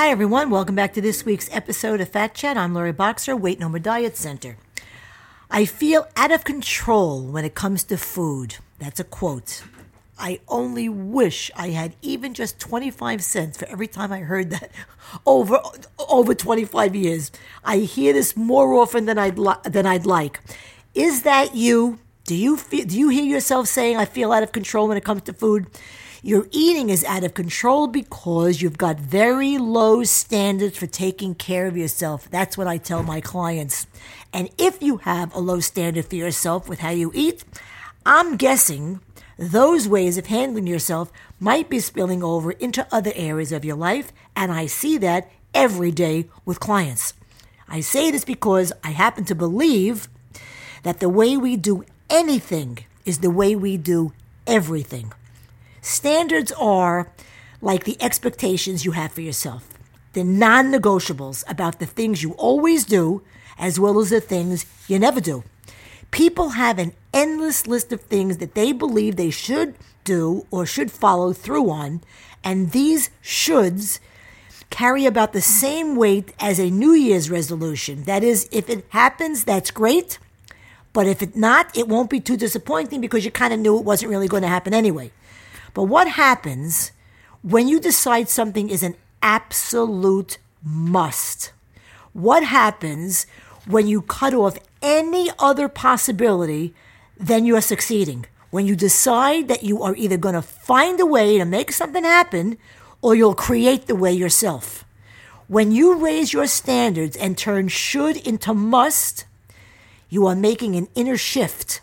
Hi, everyone. Welcome back to this week's episode of Fat Chat. I'm Lori Boxer, Weight No More Diet Center. I feel out of control when it comes to food. That's a quote. I only wish I had even just 25 cents for every time I heard that over over 25 years. I hear this more often than I'd li- than I'd like. Is that you? Do you feel do you hear yourself saying I feel out of control when it comes to food? Your eating is out of control because you've got very low standards for taking care of yourself. That's what I tell my clients. And if you have a low standard for yourself with how you eat, I'm guessing those ways of handling yourself might be spilling over into other areas of your life. And I see that every day with clients. I say this because I happen to believe that the way we do anything is the way we do everything. Standards are like the expectations you have for yourself, the non negotiables about the things you always do, as well as the things you never do. People have an endless list of things that they believe they should do or should follow through on, and these shoulds carry about the same weight as a New Year's resolution. That is, if it happens, that's great. But if it not, it won't be too disappointing because you kind of knew it wasn't really going to happen anyway. But what happens when you decide something is an absolute must? What happens when you cut off any other possibility then you are succeeding? When you decide that you are either going to find a way to make something happen or you'll create the way yourself. When you raise your standards and turn should into must, you are making an inner shift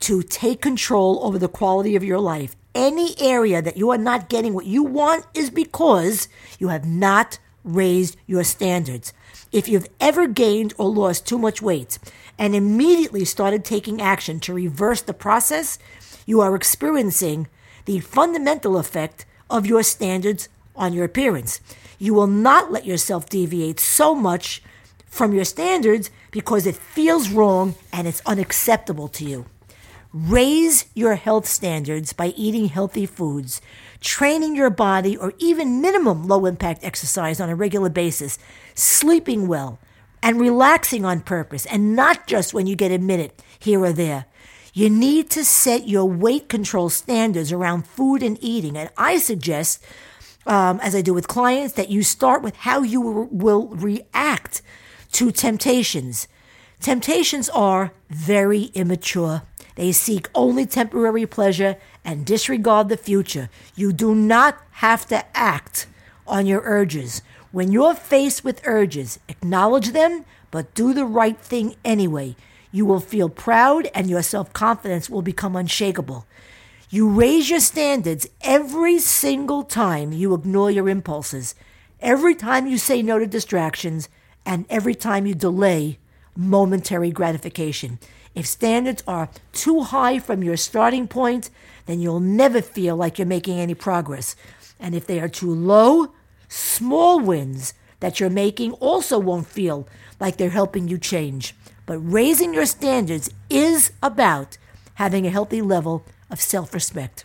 to take control over the quality of your life any area that you are not getting what you want is because you have not raised your standards. If you've ever gained or lost too much weight and immediately started taking action to reverse the process, you are experiencing the fundamental effect of your standards on your appearance. You will not let yourself deviate so much from your standards because it feels wrong and it's unacceptable to you. Raise your health standards by eating healthy foods, training your body, or even minimum low impact exercise on a regular basis, sleeping well, and relaxing on purpose, and not just when you get a minute here or there. You need to set your weight control standards around food and eating. And I suggest, um, as I do with clients, that you start with how you will react to temptations. Temptations are very immature they seek only temporary pleasure and disregard the future. You do not have to act on your urges. When you're faced with urges, acknowledge them, but do the right thing anyway. You will feel proud and your self confidence will become unshakable. You raise your standards every single time you ignore your impulses, every time you say no to distractions, and every time you delay momentary gratification. If standards are too high from your starting point, then you'll never feel like you're making any progress. And if they are too low, small wins that you're making also won't feel like they're helping you change. But raising your standards is about having a healthy level of self respect.